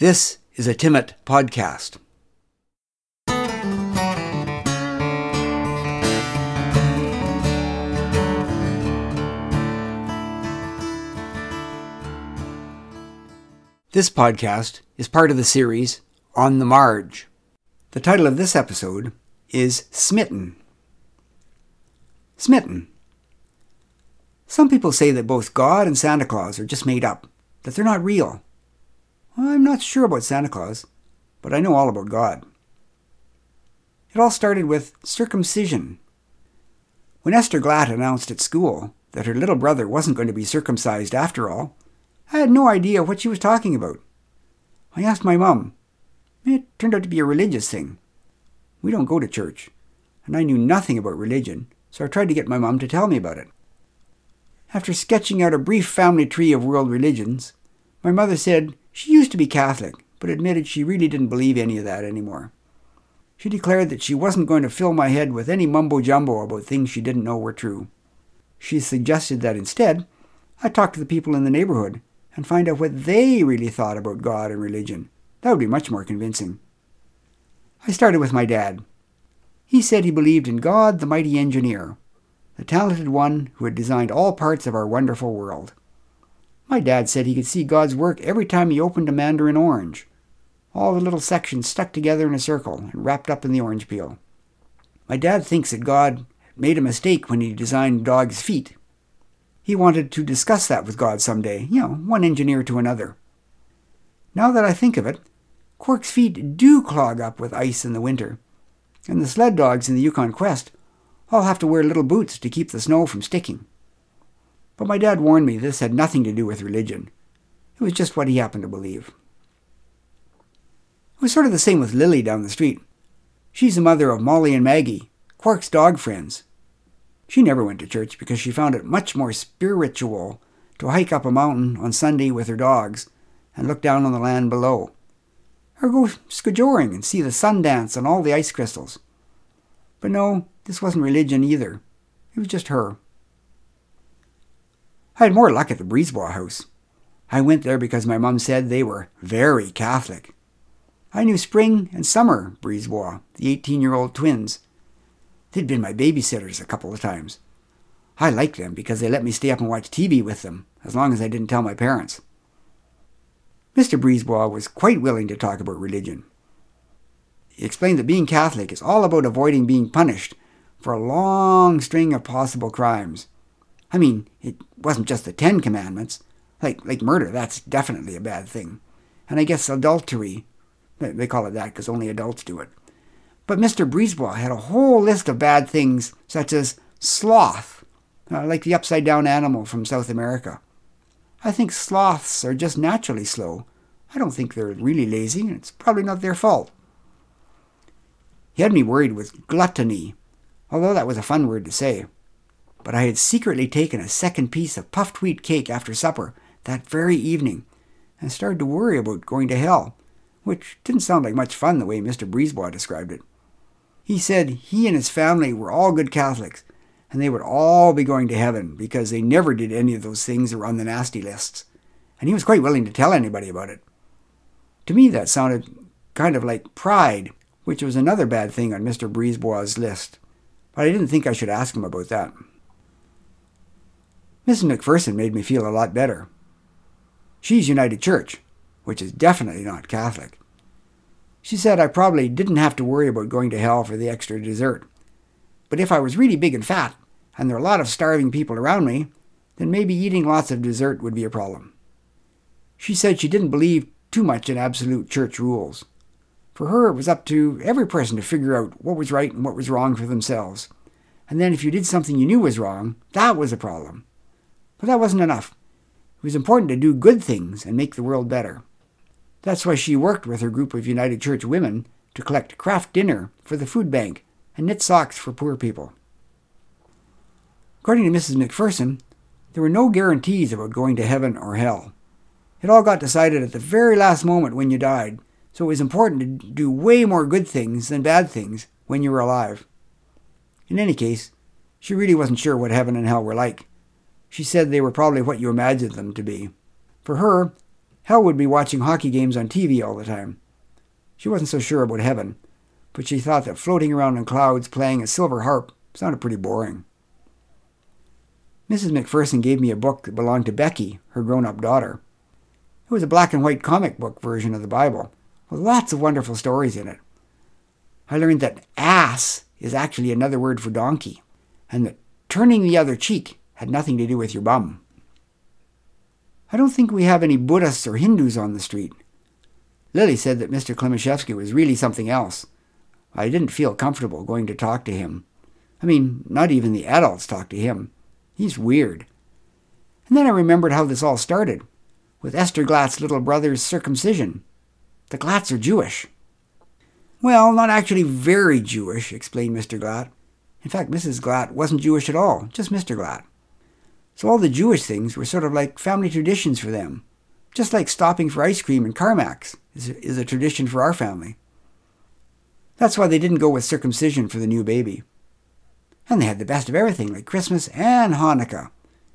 This is a Timmit podcast. This podcast is part of the series On the Marge. The title of this episode is Smitten. Smitten. Some people say that both God and Santa Claus are just made up, that they're not real. I'm not sure about Santa Claus, but I know all about God. It all started with circumcision. When Esther Glatt announced at school that her little brother wasn't going to be circumcised after all, I had no idea what she was talking about. I asked my mum. It turned out to be a religious thing. We don't go to church, and I knew nothing about religion, so I tried to get my mum to tell me about it. After sketching out a brief family tree of world religions, my mother said she used to be Catholic, but admitted she really didn't believe any of that anymore. She declared that she wasn't going to fill my head with any mumbo jumbo about things she didn't know were true. She suggested that instead, I talk to the people in the neighborhood and find out what they really thought about God and religion. That would be much more convincing. I started with my dad. He said he believed in God, the mighty engineer, the talented one who had designed all parts of our wonderful world. My dad said he could see God's work every time he opened a mandarin orange. All the little sections stuck together in a circle and wrapped up in the orange peel. My dad thinks that God made a mistake when he designed dog's feet. He wanted to discuss that with God some day, you know, one engineer to another. Now that I think of it, Quark's feet do clog up with ice in the winter, and the sled dogs in the Yukon Quest all have to wear little boots to keep the snow from sticking. But my dad warned me this had nothing to do with religion. It was just what he happened to believe. It was sort of the same with Lily down the street. She's the mother of Molly and Maggie, Quark's dog friends. She never went to church because she found it much more spiritual to hike up a mountain on Sunday with her dogs and look down on the land below, or go skijoring and see the sun dance on all the ice crystals. But no, this wasn't religion either. It was just her. I had more luck at the Brisebois house. I went there because my mum said they were very Catholic. I knew Spring and Summer Brisebois, the 18 year old twins. They'd been my babysitters a couple of times. I liked them because they let me stay up and watch TV with them, as long as I didn't tell my parents. Mr. Brisebois was quite willing to talk about religion. He explained that being Catholic is all about avoiding being punished for a long string of possible crimes I mean, it wasn't just the Ten Commandments. Like, like murder, that's definitely a bad thing. And I guess adultery, they call it that because only adults do it. But Mr. Brisebois had a whole list of bad things, such as sloth, uh, like the upside down animal from South America. I think sloths are just naturally slow. I don't think they're really lazy, and it's probably not their fault. He had me worried with gluttony, although that was a fun word to say but I had secretly taken a second piece of puffed wheat cake after supper that very evening and started to worry about going to hell, which didn't sound like much fun the way Mr. Brisebois described it. He said he and his family were all good Catholics, and they would all be going to heaven because they never did any of those things that were on the nasty lists, and he was quite willing to tell anybody about it. To me, that sounded kind of like pride, which was another bad thing on Mr. Brisebois' list, but I didn't think I should ask him about that. Mrs. McPherson made me feel a lot better. She's United Church, which is definitely not Catholic. She said I probably didn't have to worry about going to hell for the extra dessert. But if I was really big and fat, and there were a lot of starving people around me, then maybe eating lots of dessert would be a problem. She said she didn't believe too much in absolute church rules. For her, it was up to every person to figure out what was right and what was wrong for themselves. And then if you did something you knew was wrong, that was a problem. But that wasn't enough. It was important to do good things and make the world better. That's why she worked with her group of United Church women to collect Kraft Dinner for the food bank and knit socks for poor people. According to Mrs. McPherson, there were no guarantees about going to heaven or hell. It all got decided at the very last moment when you died, so it was important to do way more good things than bad things when you were alive. In any case, she really wasn't sure what heaven and hell were like. She said they were probably what you imagined them to be. For her, Hell would be watching hockey games on TV all the time. She wasn't so sure about heaven, but she thought that floating around in clouds playing a silver harp sounded pretty boring. Mrs. McPherson gave me a book that belonged to Becky, her grown up daughter. It was a black and white comic book version of the Bible, with lots of wonderful stories in it. I learned that ass is actually another word for donkey, and that turning the other cheek had nothing to do with your bum. I don't think we have any Buddhists or Hindus on the street. Lily said that Mr. Klimaszewski was really something else. I didn't feel comfortable going to talk to him. I mean, not even the adults talk to him. He's weird. And then I remembered how this all started, with Esther Glatt's little brother's circumcision. The Glatts are Jewish. Well, not actually very Jewish, explained Mr. Glatt. In fact, Mrs. Glatt wasn't Jewish at all, just Mr. Glatt. So all the Jewish things were sort of like family traditions for them, just like stopping for ice cream in Carmacks is a, is a tradition for our family. That's why they didn't go with circumcision for the new baby. And they had the best of everything, like Christmas and Hanukkah,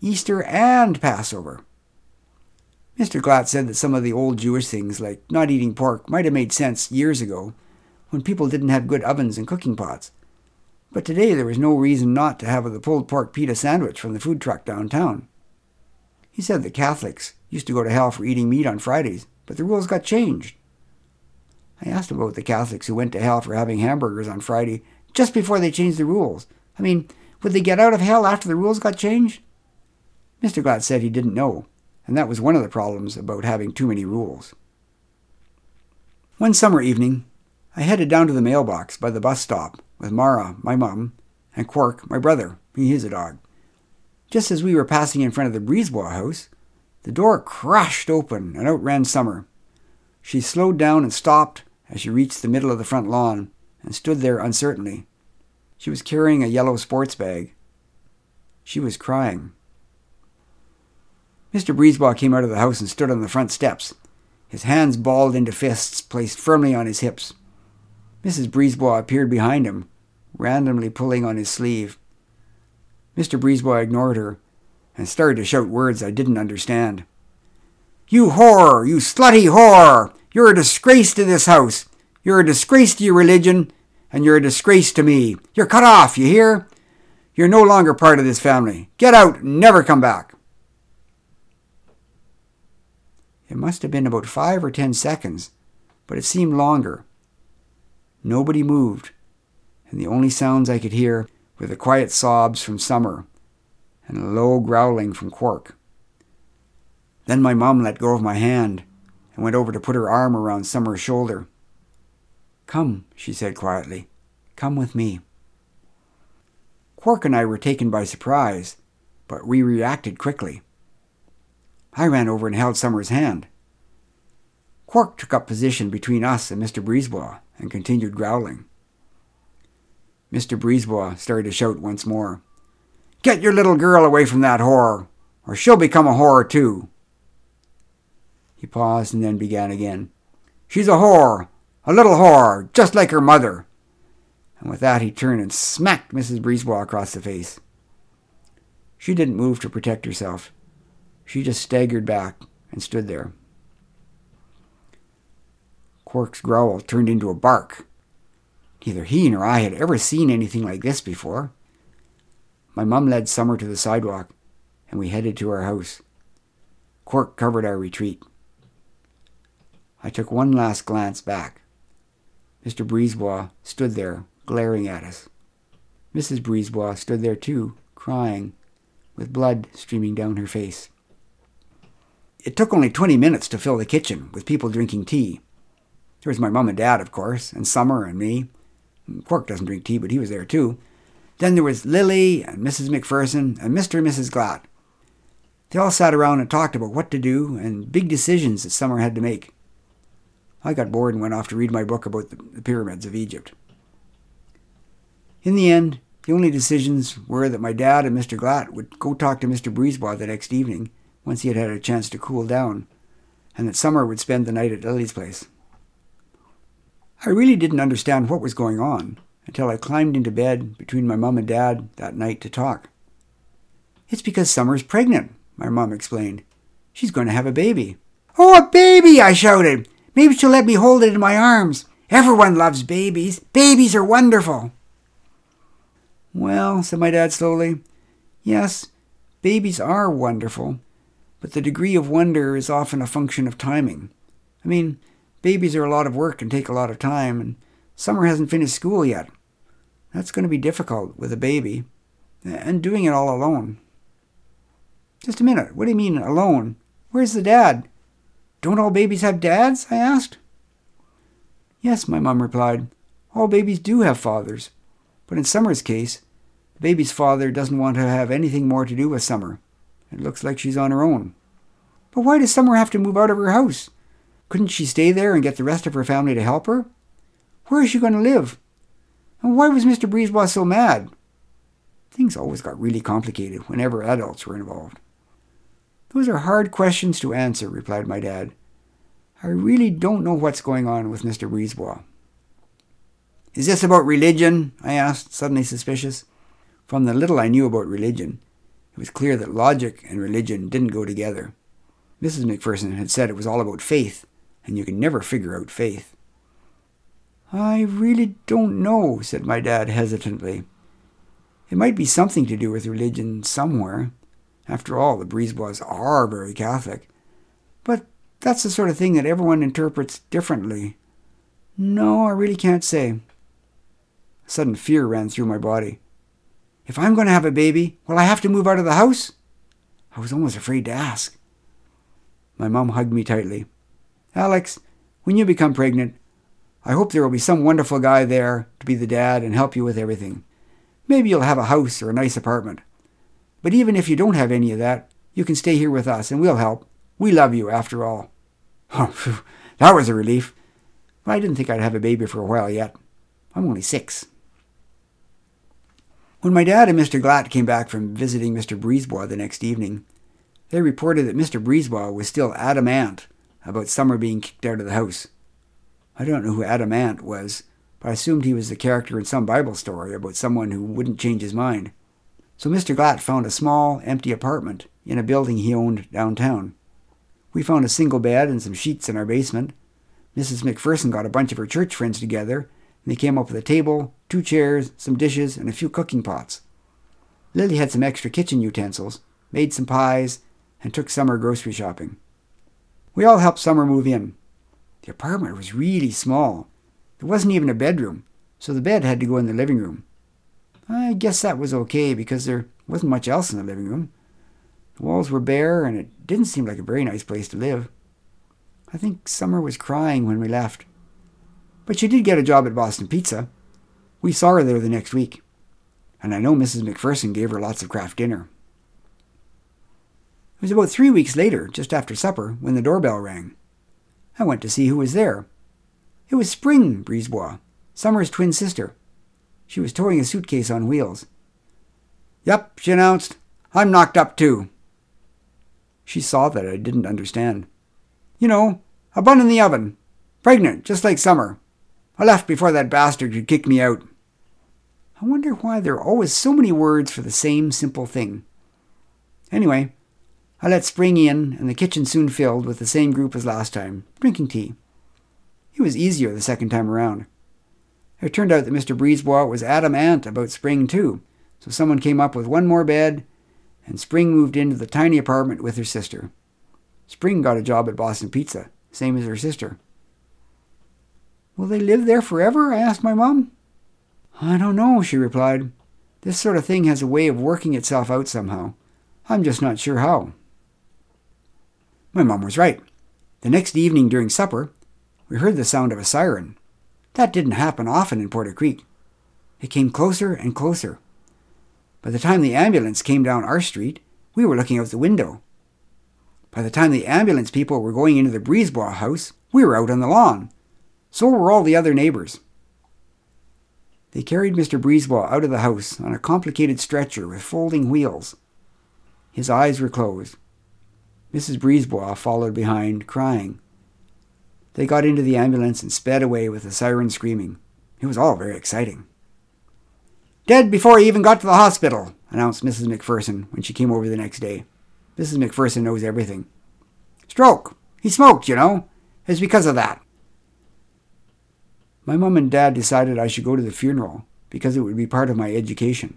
Easter and Passover. Mr. Glatt said that some of the old Jewish things, like not eating pork, might have made sense years ago when people didn't have good ovens and cooking pots. But today there was no reason not to have the pulled pork pita sandwich from the food truck downtown. He said the Catholics used to go to hell for eating meat on Fridays, but the rules got changed. I asked about the Catholics who went to hell for having hamburgers on Friday just before they changed the rules. I mean, would they get out of hell after the rules got changed? Mr. Glatt said he didn't know, and that was one of the problems about having too many rules. One summer evening, I headed down to the mailbox by the bus stop with Mara, my mum, and Quark, my brother. He is a dog. Just as we were passing in front of the Brisebois house, the door crashed open and out ran Summer. She slowed down and stopped as she reached the middle of the front lawn and stood there uncertainly. She was carrying a yellow sports bag. She was crying. Mr. Brisebois came out of the house and stood on the front steps, his hands balled into fists placed firmly on his hips. Mrs. Brisebois appeared behind him, randomly pulling on his sleeve. Mr. Brisebois ignored her and started to shout words I didn't understand. You whore! You slutty whore! You're a disgrace to this house! You're a disgrace to your religion, and you're a disgrace to me. You're cut off, you hear? You're no longer part of this family. Get out and never come back. It must have been about five or ten seconds, but it seemed longer. Nobody moved, and the only sounds I could hear were the quiet sobs from Summer and a low growling from Quark. Then my mom let go of my hand and went over to put her arm around Summer's shoulder. Come, she said quietly. Come with me. Quark and I were taken by surprise, but we reacted quickly. I ran over and held Summer's hand. Quark took up position between us and Mr. Brisebois and continued growling. Mr. Brisebois started to shout once more. Get your little girl away from that whore, or she'll become a whore too. He paused and then began again. She's a whore, a little whore, just like her mother. And with that he turned and smacked Mrs. Brisebois across the face. She didn't move to protect herself. She just staggered back and stood there. Quark's growl turned into a bark. Neither he nor I had ever seen anything like this before. My mum led Summer to the sidewalk, and we headed to our house. Quark covered our retreat. I took one last glance back. Mr. Brisebois stood there, glaring at us. Mrs. Brisebois stood there too, crying, with blood streaming down her face. It took only 20 minutes to fill the kitchen with people drinking tea. There was my mum and dad, of course, and Summer and me. Quark doesn't drink tea, but he was there too. Then there was Lily and Mrs. McPherson and Mr. and Mrs. Glatt. They all sat around and talked about what to do and big decisions that Summer had to make. I got bored and went off to read my book about the pyramids of Egypt. In the end, the only decisions were that my dad and Mr. Glatt would go talk to Mr. Brisebois the next evening, once he had had a chance to cool down, and that Summer would spend the night at Lily's place. I really didn't understand what was going on until I climbed into bed between my mom and dad that night to talk. It's because Summer's pregnant, my mom explained. She's going to have a baby. Oh, a baby! I shouted. Maybe she'll let me hold it in my arms. Everyone loves babies. Babies are wonderful. Well, said my dad slowly, yes, babies are wonderful, but the degree of wonder is often a function of timing. I mean, babies are a lot of work and take a lot of time, and Summer hasn't finished school yet. That's going to be difficult with a baby, and doing it all alone. Just a minute, what do you mean alone? Where's the dad? Don't all babies have dads? I asked. Yes, my mum replied. All babies do have fathers. But in Summer's case, the baby's father doesn't want to have anything more to do with Summer. It looks like she's on her own. But why does Summer have to move out of her house? Couldn't she stay there and get the rest of her family to help her? Where is she going to live? And why was Mr. Brisebois so mad? Things always got really complicated whenever adults were involved. Those are hard questions to answer, replied my dad. I really don't know what's going on with Mr. Brisebois. Is this about religion? I asked, suddenly suspicious. From the little I knew about religion, it was clear that logic and religion didn't go together. Mrs. McPherson had said it was all about faith, and you can never figure out faith. I really don't know, said my dad hesitantly. It might be something to do with religion somewhere. After all, the Brisebois are very Catholic. But that's the sort of thing that everyone interprets differently. No, I really can't say. A sudden fear ran through my body. If I'm going to have a baby, will I have to move out of the house? I was almost afraid to ask. My mom hugged me tightly. Alex, when you become pregnant, I hope there will be some wonderful guy there to be the dad and help you with everything. Maybe you'll have a house or a nice apartment. But even if you don't have any of that, you can stay here with us and we'll help. We love you after all. Oh, that was a relief. I didn't think I'd have a baby for a while yet. I'm only six. When my dad and Mr. Glatt came back from visiting Mr. Brisebois the next evening, they reported that Mr. Brisebois was still adamant about Summer being kicked out of the house. I don't know who Adam Ant was, but I assumed he was the character in some Bible story about someone who wouldn't change his mind. So Mr. Glatt found a small, empty apartment in a building he owned downtown. We found a single bed and some sheets in our basement. Mrs. McPherson got a bunch of her church friends together, and they came up with a table, two chairs, some dishes, and a few cooking pots. Lily had some extra kitchen utensils, made some pies, and took Summer grocery shopping. We all helped Summer move in. The apartment was really small. There wasn't even a bedroom, so the bed had to go in the living room. I guess that was okay because there wasn't much else in the living room. The walls were bare, and it didn't seem like a very nice place to live. I think Summer was crying when we left. But she did get a job at Boston Pizza. We saw her there the next week, and I know Mrs. McPherson gave her lots of Kraft Dinner. It was about three weeks later, just after supper, when the doorbell rang. I went to see who was there. It was Spring Brisebois, Summer's twin sister. She was towing a suitcase on wheels. Yep, she announced. I'm knocked up too. She saw that I didn't understand. You know, a bun in the oven. Pregnant, just like Summer. I left before that bastard could kick me out. I wonder why there are always so many words for the same simple thing. Anyway, I let Spring in, and the kitchen soon filled with the same group as last time, drinking tea. It was easier the second time around. It turned out that Mr. Brisebois was adamant about Spring, too, so someone came up with one more bed, and Spring moved into the tiny apartment with her sister. Spring got a job at Boston Pizza, same as her sister. Will they live there forever? I asked my mom. I don't know, she replied. This sort of thing has a way of working itself out somehow. I'm just not sure how. My mom was right. The next evening during supper, we heard the sound of a siren. That didn't happen often in Porter Creek. It came closer and closer. By the time the ambulance came down our street, we were looking out the window. By the time the ambulance people were going into the Brisebois house, we were out on the lawn. So were all the other neighbors. They carried Mr. Brisebois out of the house on a complicated stretcher with folding wheels. His eyes were closed. Mrs. Brisebois followed behind, crying. They got into the ambulance and sped away with the siren screaming. It was all very exciting. Dead before he even got to the hospital, announced Mrs. McPherson when she came over the next day. Mrs. McPherson knows everything. Stroke. He smoked, you know. It's because of that. My mom and dad decided I should go to the funeral because it would be part of my education.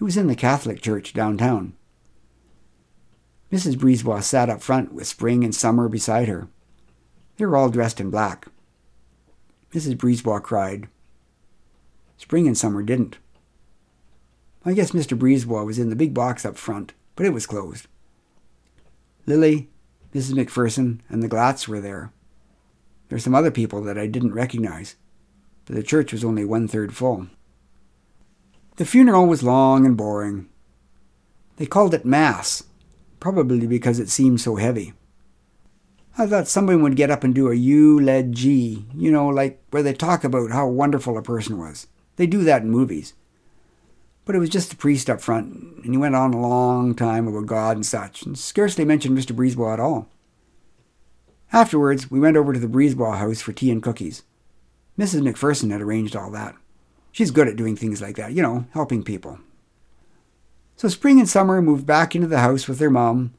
It was in the Catholic church downtown. Mrs. Brisebois sat up front with Spring and Summer beside her. They were all dressed in black. Mrs. Brisebois cried. Spring and Summer didn't. I guess Mr. Brisebois was in the big box up front, but it was closed. Lily, Mrs. McPherson, and the Glatts were there. There were some other people that I didn't recognize, but the church was only one third full. The funeral was long and boring. They called it Mass, probably because it seemed so heavy. I thought someone would get up and do a eulogy, you know, like where they talk about how wonderful a person was. They do that in movies. But it was just the priest up front, and he went on a long time about God and such, and scarcely mentioned Mr. Brisebois at all. Afterwards, we went over to the Brisebois house for tea and cookies. Mrs. McPherson had arranged all that. She's good at doing things like that, you know, helping people. So Spring and Summer moved back into the house with their mom,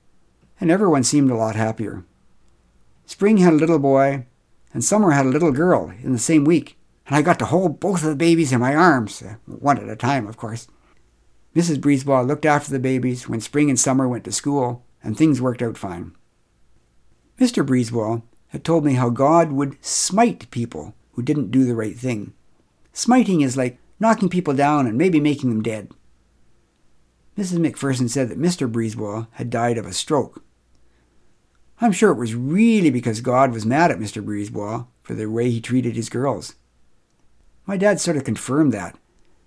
and everyone seemed a lot happier. Spring had a little boy, and Summer had a little girl in the same week, and I got to hold both of the babies in my arms, uh, one at a time, of course. Mrs. Brisebois looked after the babies when Spring and Summer went to school, and things worked out fine. Mr. Brisebois had told me how God would smite people who didn't do the right thing. Smiting is like knocking people down and maybe making them dead. Mrs. McPherson said that Mr. Brisebois had died of a stroke. I'm sure it was really because God was mad at Mr. Brisebois for the way he treated his girls. My dad sort of confirmed that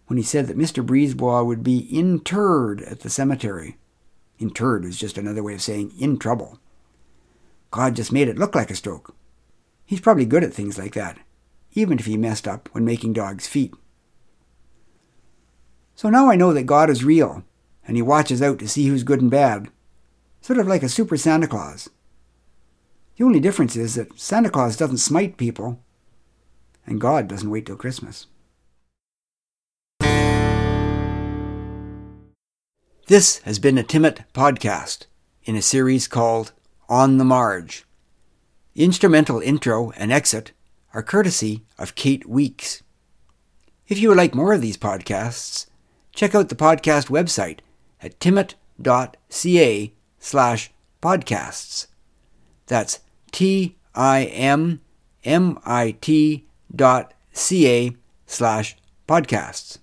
when he said that Mr. Brisebois would be interred at the cemetery. Interred was just another way of saying in trouble. God just made it look like a stroke. He's probably good at things like that, even if he messed up when making dogs' feet. So now I know that God is real, and he watches out to see who's good and bad, sort of like a super Santa Claus. The only difference is that Santa Claus doesn't smite people, and God doesn't wait till Christmas. This has been a Timmit podcast in a series called On the Marge. The instrumental intro and exit are courtesy of Kate Weeks. If you would like more of these podcasts, check out the podcast website at timmit.ca slash podcasts. That's T I M M I T dot C A slash podcasts.